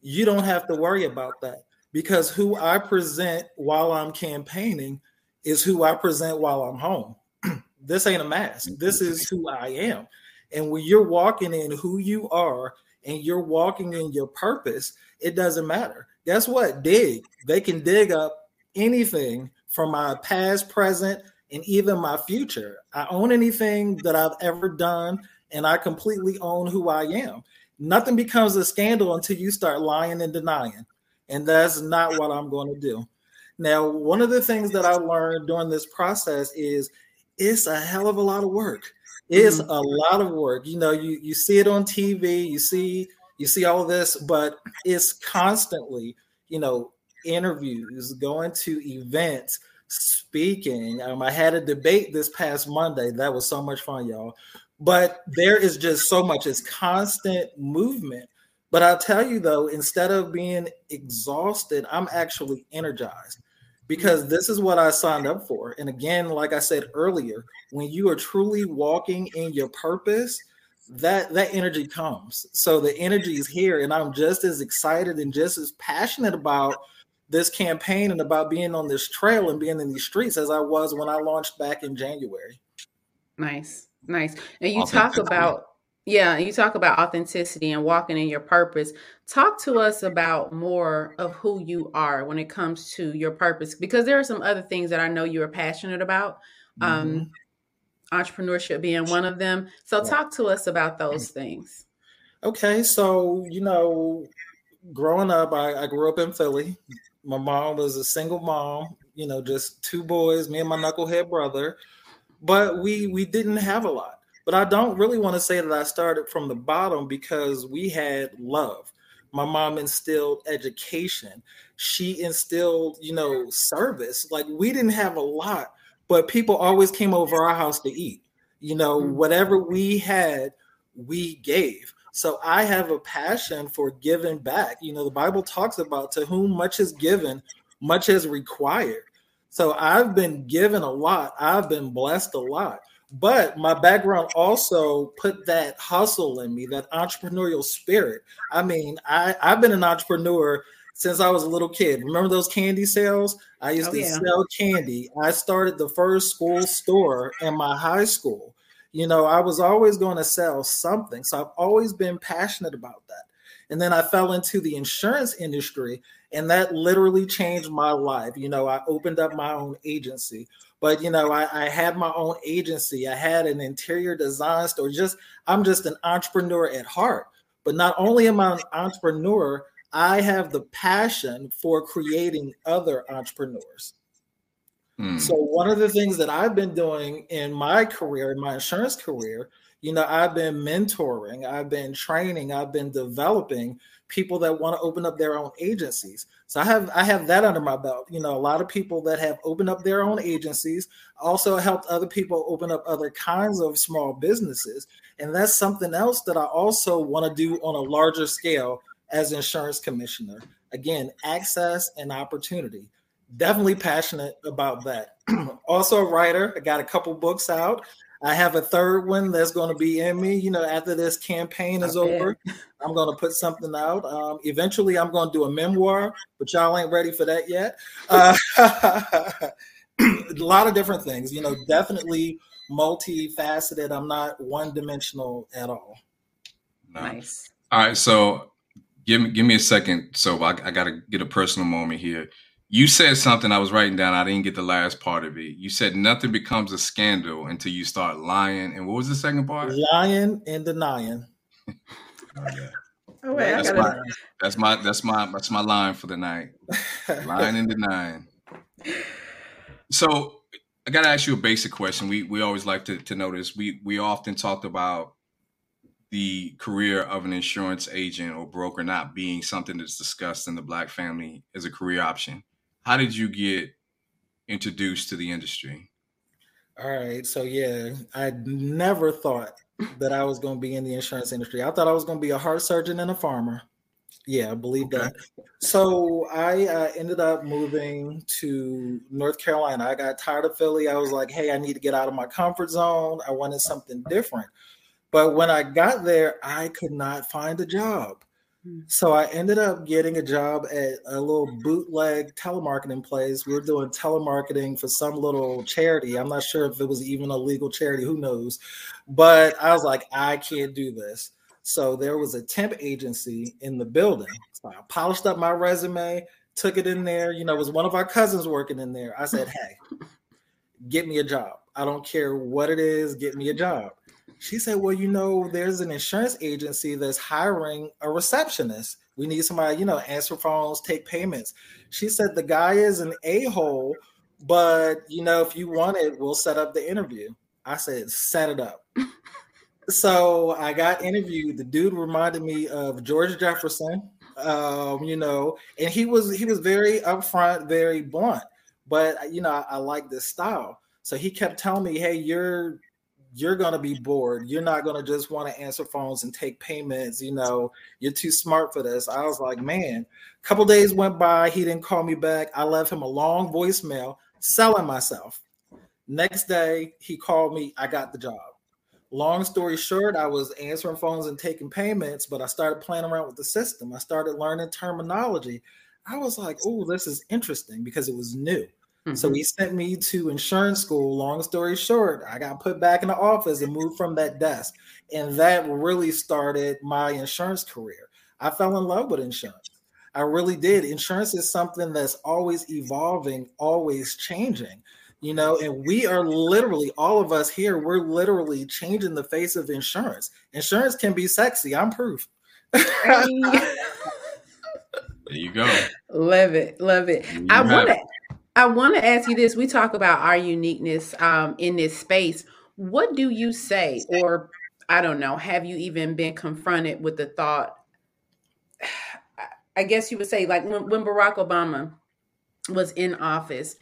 you don't have to worry about that because who I present while I'm campaigning is who I present while I'm home. this ain't a mask. Mm-hmm. This is who I am. And when you're walking in who you are and you're walking in your purpose, it doesn't matter. Guess what? Dig. They can dig up anything from my past, present, and even my future. I own anything that I've ever done, and I completely own who I am. Nothing becomes a scandal until you start lying and denying. And that's not what I'm going to do. Now, one of the things that I learned during this process is it's a hell of a lot of work. It's mm-hmm. a lot of work. You know, you you see it on TV, you see you see all this, but it's constantly, you know, interviews, going to events, speaking. Um, I had a debate this past Monday. That was so much fun, y'all. But there is just so much. It's constant movement. But I'll tell you though, instead of being exhausted, I'm actually energized because this is what I signed up for. And again, like I said earlier, when you are truly walking in your purpose, that that energy comes. So the energy is here, and I'm just as excited and just as passionate about this campaign and about being on this trail and being in these streets as I was when I launched back in January. Nice, nice. And you talk about yeah, you talk about authenticity and walking in your purpose. Talk to us about more of who you are when it comes to your purpose, because there are some other things that I know you are passionate about. Um, mm-hmm. Um, entrepreneurship being one of them. So, talk to us about those things. Okay, so you know, growing up, I, I grew up in Philly. My mom was a single mom. You know, just two boys, me and my knucklehead brother. But we we didn't have a lot but I don't really want to say that I started from the bottom because we had love. My mom instilled education. She instilled, you know, service. Like we didn't have a lot, but people always came over our house to eat. You know, mm-hmm. whatever we had, we gave. So I have a passion for giving back. You know, the Bible talks about to whom much is given, much is required. So I've been given a lot. I've been blessed a lot. But my background also put that hustle in me, that entrepreneurial spirit. I mean, I, I've been an entrepreneur since I was a little kid. Remember those candy sales? I used oh, to yeah. sell candy. I started the first school store in my high school. You know, I was always going to sell something. So I've always been passionate about that. And then I fell into the insurance industry, and that literally changed my life. You know, I opened up my own agency but you know I, I, had my own agency i had an interior design store just i'm just an entrepreneur at heart but not only am i an entrepreneur i have the passion for creating other entrepreneurs mm. so one of the things that i've been doing in my career in my insurance career you know i've been mentoring i've been training i've been developing people that want to open up their own agencies. So I have I have that under my belt. You know, a lot of people that have opened up their own agencies also helped other people open up other kinds of small businesses. And that's something else that I also want to do on a larger scale as insurance commissioner. Again, access and opportunity. Definitely passionate about that. also a writer. I got a couple books out. I have a third one that's going to be in me. You know, after this campaign is okay. over, I'm going to put something out. Um, eventually, I'm going to do a memoir, but y'all ain't ready for that yet. Uh, a lot of different things. You know, definitely multifaceted. I'm not one dimensional at all. Nice. All right, so give me give me a second. So I, I got to get a personal moment here. You said something I was writing down. I didn't get the last part of it. You said nothing becomes a scandal until you start lying. And what was the second part? Lying and denying. oh, yeah. Oh, wait, that's, my, that's my that's my that's my line for the night. lying and denying. So I gotta ask you a basic question. We we always like to, to know this. We we often talked about the career of an insurance agent or broker not being something that's discussed in the black family as a career option how did you get introduced to the industry? All right. So yeah, I never thought that I was going to be in the insurance industry. I thought I was going to be a heart surgeon and a farmer. Yeah, I believe okay. that. So I uh, ended up moving to North Carolina. I got tired of Philly. I was like, hey, I need to get out of my comfort zone. I wanted something different. But when I got there, I could not find a job. Mm-hmm. So I ended up getting a job at a little bootleg telemarketing place. We were doing telemarketing for some little charity. I'm not sure if it was even a legal charity, who knows. But I was like, I can't do this. So there was a temp agency in the building. So I polished up my resume, took it in there. You know, it was one of our cousins working in there. I said, Hey, get me a job. I don't care what it is, get me a job. She said, Well, you know, there's an insurance agency that's hiring a receptionist. We need somebody, you know, answer phones, take payments. She said, The guy is an a hole, but, you know, if you want it, we'll set up the interview. I said, Set it up. so I got interviewed. The dude reminded me of George Jefferson, um, you know, and he was he was very upfront, very blunt. But you know, I, I like this style. So he kept telling me, "Hey, you're you're going to be bored. You're not going to just want to answer phones and take payments. You know, you're too smart for this. I was like, man, a couple days went by. He didn't call me back. I left him a long voicemail selling myself. Next day, he called me. I got the job. Long story short, I was answering phones and taking payments, but I started playing around with the system. I started learning terminology. I was like, oh, this is interesting because it was new. Mm-hmm. So he sent me to insurance school. Long story short, I got put back in the office and moved from that desk. And that really started my insurance career. I fell in love with insurance. I really did. Insurance is something that's always evolving, always changing, you know, and we are literally, all of us here, we're literally changing the face of insurance. Insurance can be sexy. I'm proof. there you go. Love it. Love it. You I want to I want to ask you this. We talk about our uniqueness um, in this space. What do you say, or I don't know, have you even been confronted with the thought? I guess you would say, like when, when Barack Obama was in office,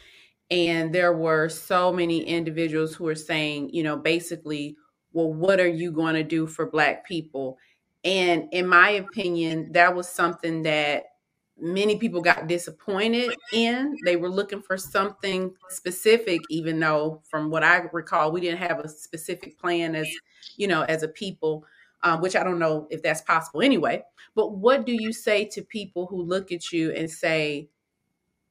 and there were so many individuals who were saying, you know, basically, well, what are you going to do for Black people? And in my opinion, that was something that many people got disappointed in. They were looking for something specific, even though, from what I recall, we didn't have a specific plan as, you know, as a people, um, which I don't know if that's possible anyway. But what do you say to people who look at you and say,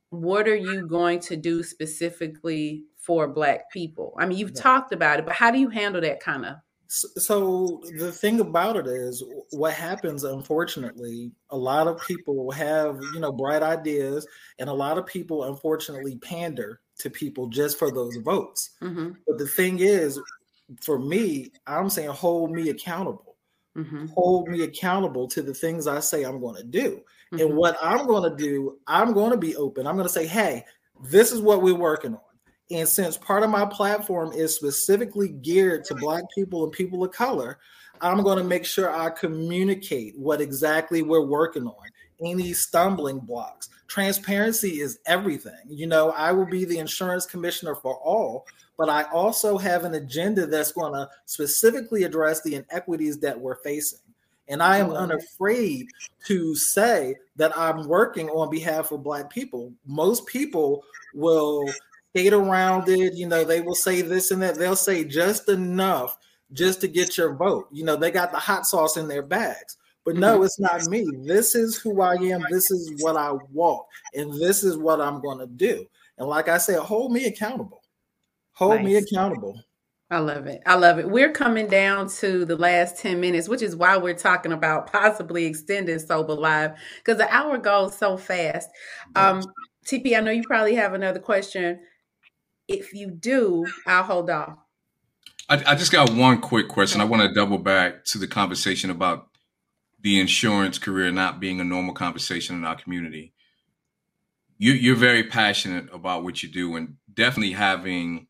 what are you going to do specifically for Black people? I mean, you've yeah. talked about it, but how do you handle that kind of so the thing about it is what happens unfortunately a lot of people have you know bright ideas and a lot of people unfortunately pander to people just for those votes mm-hmm. but the thing is for me i'm saying hold me accountable mm-hmm. hold me accountable to the things i say i'm going to do mm-hmm. and what i'm going to do i'm going to be open i'm going to say hey this is what we're working on and since part of my platform is specifically geared to Black people and people of color, I'm going to make sure I communicate what exactly we're working on, any stumbling blocks. Transparency is everything. You know, I will be the insurance commissioner for all, but I also have an agenda that's going to specifically address the inequities that we're facing. And I am unafraid to say that I'm working on behalf of Black people. Most people will skate around it. You know, they will say this and that. They'll say just enough just to get your vote. You know, they got the hot sauce in their bags. But no, mm-hmm. it's not me. This is who I am. This is what I walk, and this is what I'm going to do. And like I said, hold me accountable. Hold nice. me accountable. I love it. I love it. We're coming down to the last 10 minutes, which is why we're talking about possibly extending SOBA Live because the hour goes so fast. Um, TP, I know you probably have another question if you do, I'll hold off. I, I just got one quick question. I want to double back to the conversation about the insurance career not being a normal conversation in our community. You, you're very passionate about what you do, and definitely having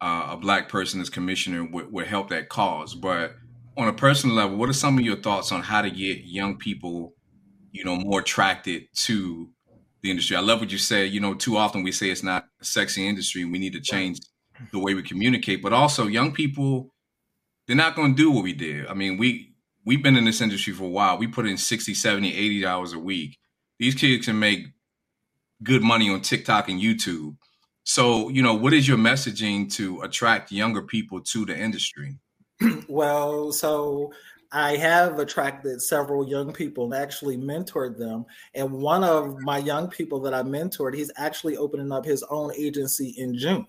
uh, a black person as commissioner would, would help that cause. But on a personal level, what are some of your thoughts on how to get young people, you know, more attracted to the industry. I love what you said. You know, too often we say it's not a sexy industry. We need to change the way we communicate. But also, young people, they're not going to do what we did. I mean, we we've been in this industry for a while. We put in 60, 70, 80 hours a week. These kids can make good money on TikTok and YouTube. So, you know, what is your messaging to attract younger people to the industry? well, so I have attracted several young people and actually mentored them. And one of my young people that I mentored, he's actually opening up his own agency in June.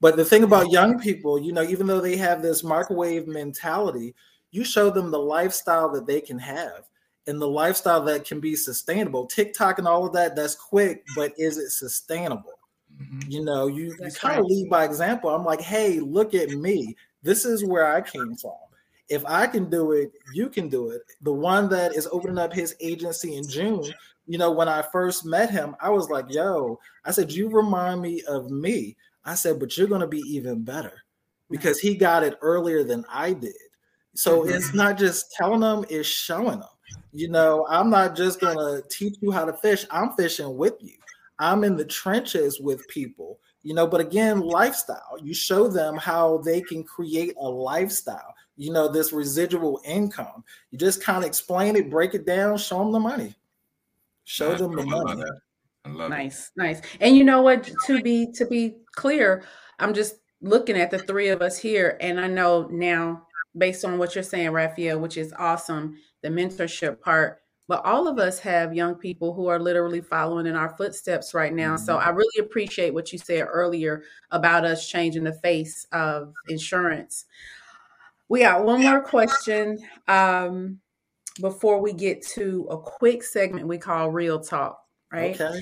But the thing about young people, you know, even though they have this microwave mentality, you show them the lifestyle that they can have and the lifestyle that can be sustainable. TikTok and all of that, that's quick, but is it sustainable? Mm-hmm. You know, you, you kind of lead by example. I'm like, hey, look at me. This is where I came from. If I can do it, you can do it. The one that is opening up his agency in June, you know, when I first met him, I was like, yo, I said, you remind me of me. I said, but you're going to be even better because he got it earlier than I did. So mm-hmm. it's not just telling them, it's showing them. You know, I'm not just going to teach you how to fish, I'm fishing with you. I'm in the trenches with people, you know, but again, lifestyle. You show them how they can create a lifestyle, you know, this residual income. You just kind of explain it, break it down, show them the money. Show them the money. nice, it. nice. And you know what? To be to be clear, I'm just looking at the three of us here, and I know now, based on what you're saying, Raphael, which is awesome, the mentorship part but all of us have young people who are literally following in our footsteps right now. So mm-hmm. I really appreciate what you said earlier about us changing the face of insurance. We got one more question um, before we get to a quick segment we call Real Talk, right? Okay.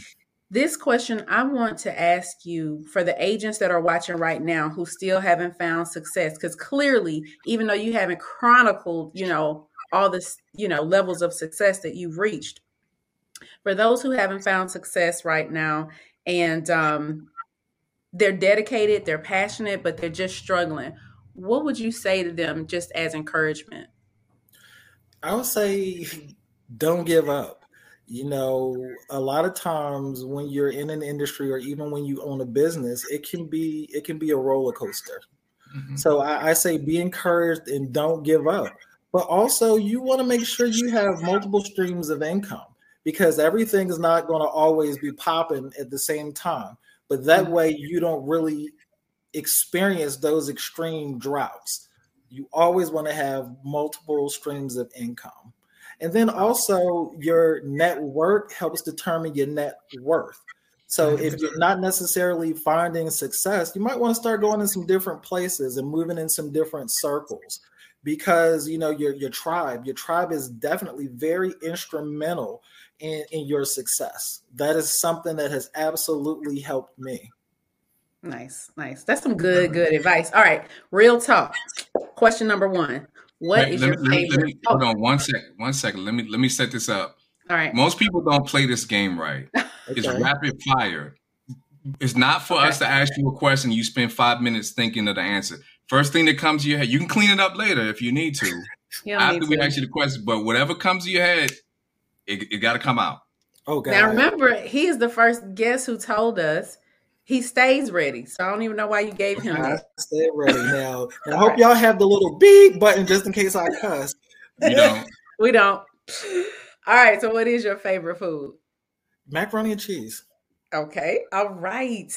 This question I want to ask you for the agents that are watching right now who still haven't found success, because clearly, even though you haven't chronicled, you know, all this, you know, levels of success that you've reached. For those who haven't found success right now and um, they're dedicated, they're passionate, but they're just struggling, what would you say to them just as encouragement? I would say don't give up. You know, a lot of times when you're in an industry or even when you own a business, it can be it can be a roller coaster. Mm-hmm. So I, I say be encouraged and don't give up but also you want to make sure you have multiple streams of income because everything is not going to always be popping at the same time. But that mm-hmm. way you don't really experience those extreme droughts. You always want to have multiple streams of income. And then also your net network helps determine your net worth. So mm-hmm. if you're not necessarily finding success, you might want to start going in some different places and moving in some different circles because you know your your tribe your tribe is definitely very instrumental in, in your success that is something that has absolutely helped me nice nice that's some good good advice all right real talk question number one What is your me, favorite me, hold on one second one second let me let me set this up all right most people don't play this game right okay. it's rapid fire it's not for okay. us to ask you a question you spend five minutes thinking of the answer First thing that comes to your head, you can clean it up later if you need to. after need we to. ask you the question, but whatever comes to your head, it, it got to come out. Oh, God. Now remember, he is the first guest who told us he stays ready. So I don't even know why you gave him I Stay ready now. I hope right. y'all have the little beep button just in case I cuss. We don't. we don't. All right. So what is your favorite food? Macaroni and cheese. Okay. All right.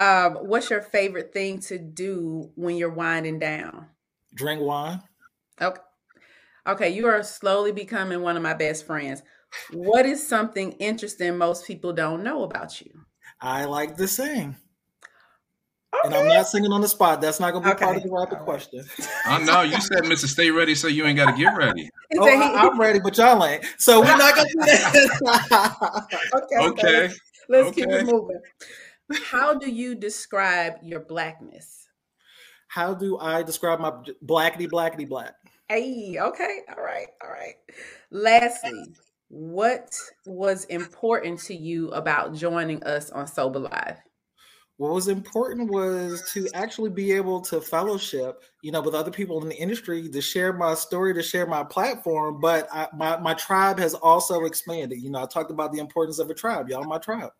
Um, what's your favorite thing to do when you're winding down? Drink wine. Okay. Okay, you are slowly becoming one of my best friends. What is something interesting most people don't know about you? I like to sing. Okay. And I'm not singing on the spot. That's not going to be okay. part of the rapid question. Oh no, you said Mr. Stay Ready, so you ain't got to get ready. oh, I, am ready, but y'all ain't. So we're not going to do that. okay. Okay. Let's okay. keep it moving. How do you describe your blackness? How do I describe my blackity blackity black? Hey, okay, all right, all right. Lastly, what was important to you about joining us on SOBA Live? What was important was to actually be able to fellowship, you know, with other people in the industry to share my story, to share my platform. But I, my my tribe has also expanded. You know, I talked about the importance of a tribe. Y'all, my tribe.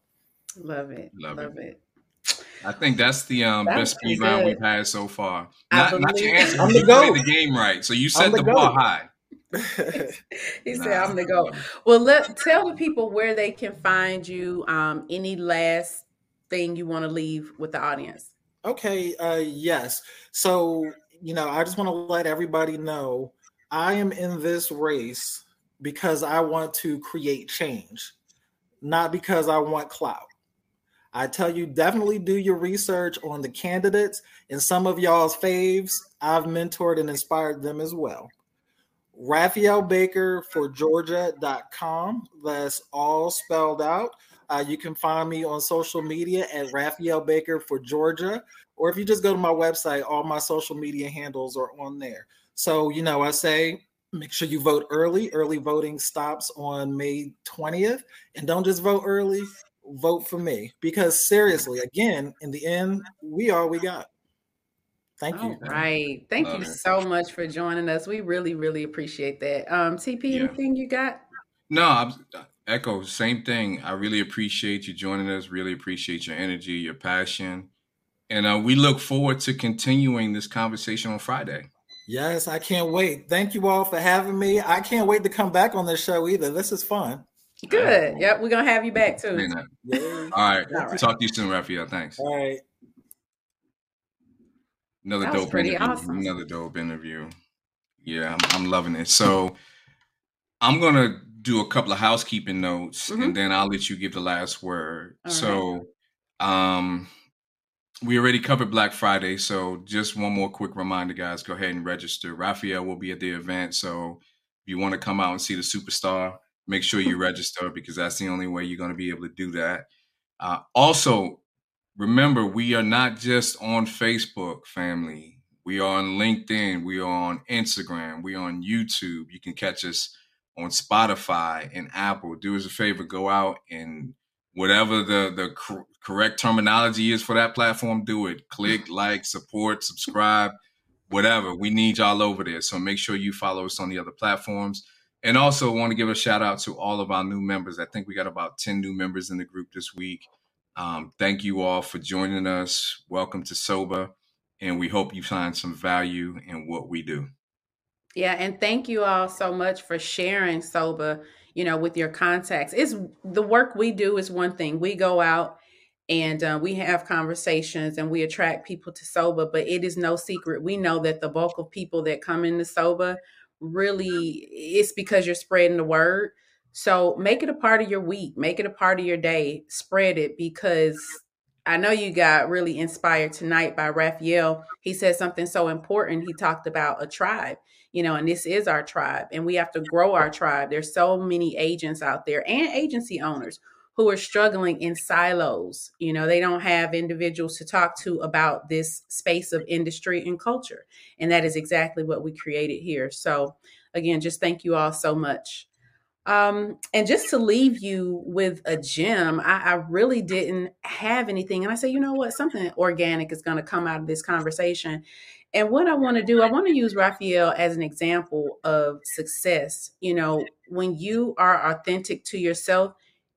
Love it. Love, Love it. it. I think that's the um, that's best speed round we've had so far. Not, not your answer. I'm you played the game right, so you set the, the bar high. he nah. said, "I'm the go." Well, let tell the people where they can find you. Um, any last thing you want to leave with the audience? Okay. Uh, yes. So you know, I just want to let everybody know I am in this race because I want to create change, not because I want clout. I tell you, definitely do your research on the candidates and some of y'all's faves. I've mentored and inspired them as well. Raphael Baker for Georgia.com. That's all spelled out. Uh, you can find me on social media at Raphael Baker for Georgia. Or if you just go to my website, all my social media handles are on there. So, you know, I say make sure you vote early. Early voting stops on May 20th. And don't just vote early, vote for me. Because seriously, again, in the end, we are we got. Thank you. All right. Thank Love you it. so much for joining us. We really, really appreciate that. Um, TP, yeah. anything you got? No, I'm, echo same thing. I really appreciate you joining us. Really appreciate your energy, your passion, and uh, we look forward to continuing this conversation on Friday. Yes, I can't wait. Thank you all for having me. I can't wait to come back on this show either. This is fun. Good. Yep, we're gonna have you back too. All right. All right. Talk to you soon, Raphael. Thanks. All right. Another dope interview. Awesome. Another dope interview. Yeah, I'm, I'm, loving it. So I'm gonna do a couple of housekeeping notes, mm-hmm. and then I'll let you give the last word. All so, um, we already covered Black Friday, so just one more quick reminder, guys. Go ahead and register. Raphael will be at the event, so if you want to come out and see the superstar, make sure you register because that's the only way you're going to be able to do that. Uh, also, remember we are not just on Facebook, family. We are on LinkedIn. We are on Instagram. We are on YouTube. You can catch us on Spotify and Apple. Do us a favor, go out and whatever the the cor- correct terminology is for that platform, do it. Click, like, support, subscribe, whatever. We need y'all over there. So make sure you follow us on the other platforms. And also want to give a shout out to all of our new members. I think we got about 10 new members in the group this week. Um, thank you all for joining us. Welcome to SOBA. And we hope you find some value in what we do. Yeah, and thank you all so much for sharing SOBA, you know, with your contacts. It's the work we do is one thing. We go out and uh, we have conversations and we attract people to SOBA, but it is no secret. We know that the bulk of people that come into SOBA really it's because you're spreading the word so make it a part of your week, make it a part of your day, spread it because I know you got really inspired tonight by Raphael. He said something so important. He talked about a tribe, you know, and this is our tribe, and we have to grow our tribe. There's so many agents out there and agency owners who are struggling in silos. You know, they don't have individuals to talk to about this space of industry and culture. And that is exactly what we created here. So, again, just thank you all so much. Um, and just to leave you with a gem, I, I really didn't have anything. And I said, you know what? Something organic is going to come out of this conversation. And what I want to do, I want to use Raphael as an example of success. You know, when you are authentic to yourself,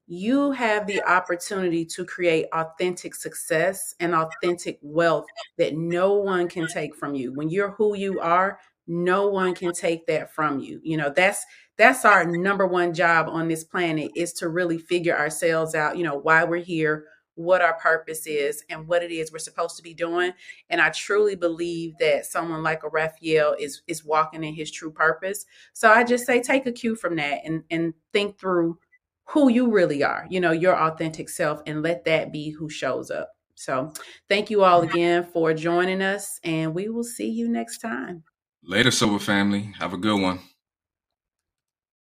you have the opportunity to create authentic success and authentic wealth that no one can take from you. When you're who you are, no one can take that from you. You know, that's that's our number one job on this planet is to really figure ourselves out, you know, why we're here, what our purpose is, and what it is we're supposed to be doing. And I truly believe that someone like a Raphael is is walking in his true purpose. So I just say take a cue from that and and think through who you really are, you know, your authentic self, and let that be who shows up. So thank you all again for joining us, and we will see you next time. Later, SOBA Family. Have a good one.